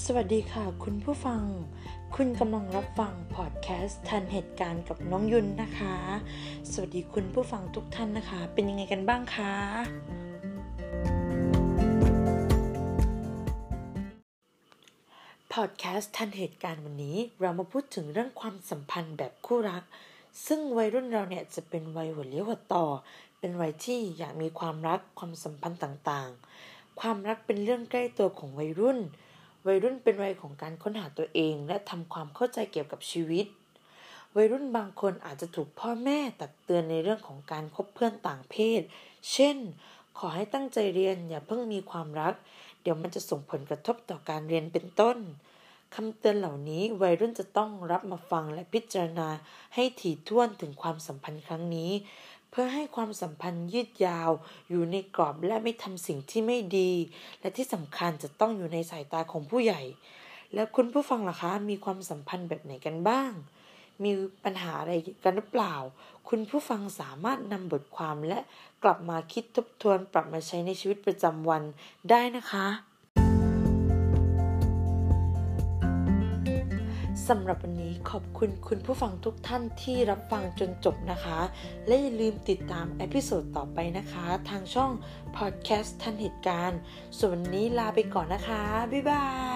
สวัสดีค่ะ คุณผู้ฟัง คุณกำลังรับฟังพอดแคสต์ทันเหตุการณ์กับน้องยุนนะคะ สวัสดีคุณผู้ฟังทุกท่านนะคะ เป็นยังไงกันบ้างคะ พอดแคสต์ทันเหตุการณ์วันนี้เรามาพูดถึงเรื่องความสัมพันธ์แบบคู่รัก ซึ่งวัยรุ่นเราเนี่ยจะเป็นวัยหัวเลี้ยวหัวต่อ เป็นวัยที่อยากมีความรักความสัมพันธ์ต่างๆ ความรักเป็นเรื่องใกล้ตัวของวัยรุ่น วัยรุ่นเป็นวัยของการค้นหาตัวเอง และทำความเข้าใจเกี่ยวกับชีวิต วัยรุ่นบางคนอาจจะถูกพ่อแม่ตักเตือนในเรื่องของการคบเพื่อนต่างเพศ เช่น ขอให้ตั้งใจเรียนอย่าเพิ่งมีความรัก เดี๋ยวมันจะส่งผลกระทบต่อการเรียนเป็นต้นคำเตือนเหล่านี้วัยรุ่นจะต้องรับมาฟังและพิจารณาให้ถี่ถ้วนถึงความสัมพันธ์ครั้งนี้ เพื่อให้ความสัมพันธ์ยืดยาว อยู่ในกรอบและไม่ทำสิ่งที่ไม่ดี และที่สำคัญจะต้องอยู่ในสายตาของผู้ใหญ่ แล้วคุณผู้ฟังล่ะคะ มีความสัมพันธ์แบบไหนกันบ้าง มีปัญหาอะไรกันหรือเปล่า คุณผู้ฟังสามารถนำบทความและกลับมาคิดทบทวนปรับมาใช้ในชีวิตประจำวันได้นะคะ สำหรับวันนี้ขอบคุณคุณผู้ฟังทุกท่านที่รับฟังจนจบนะคะ และอย่าลืมติดตาม episode ต่อไปนะคะ ทางช่อง Podcast ทันเหตุการณ์ ส่วนวันนี้ลาไปก่อนนะคะ บ๊ายบาย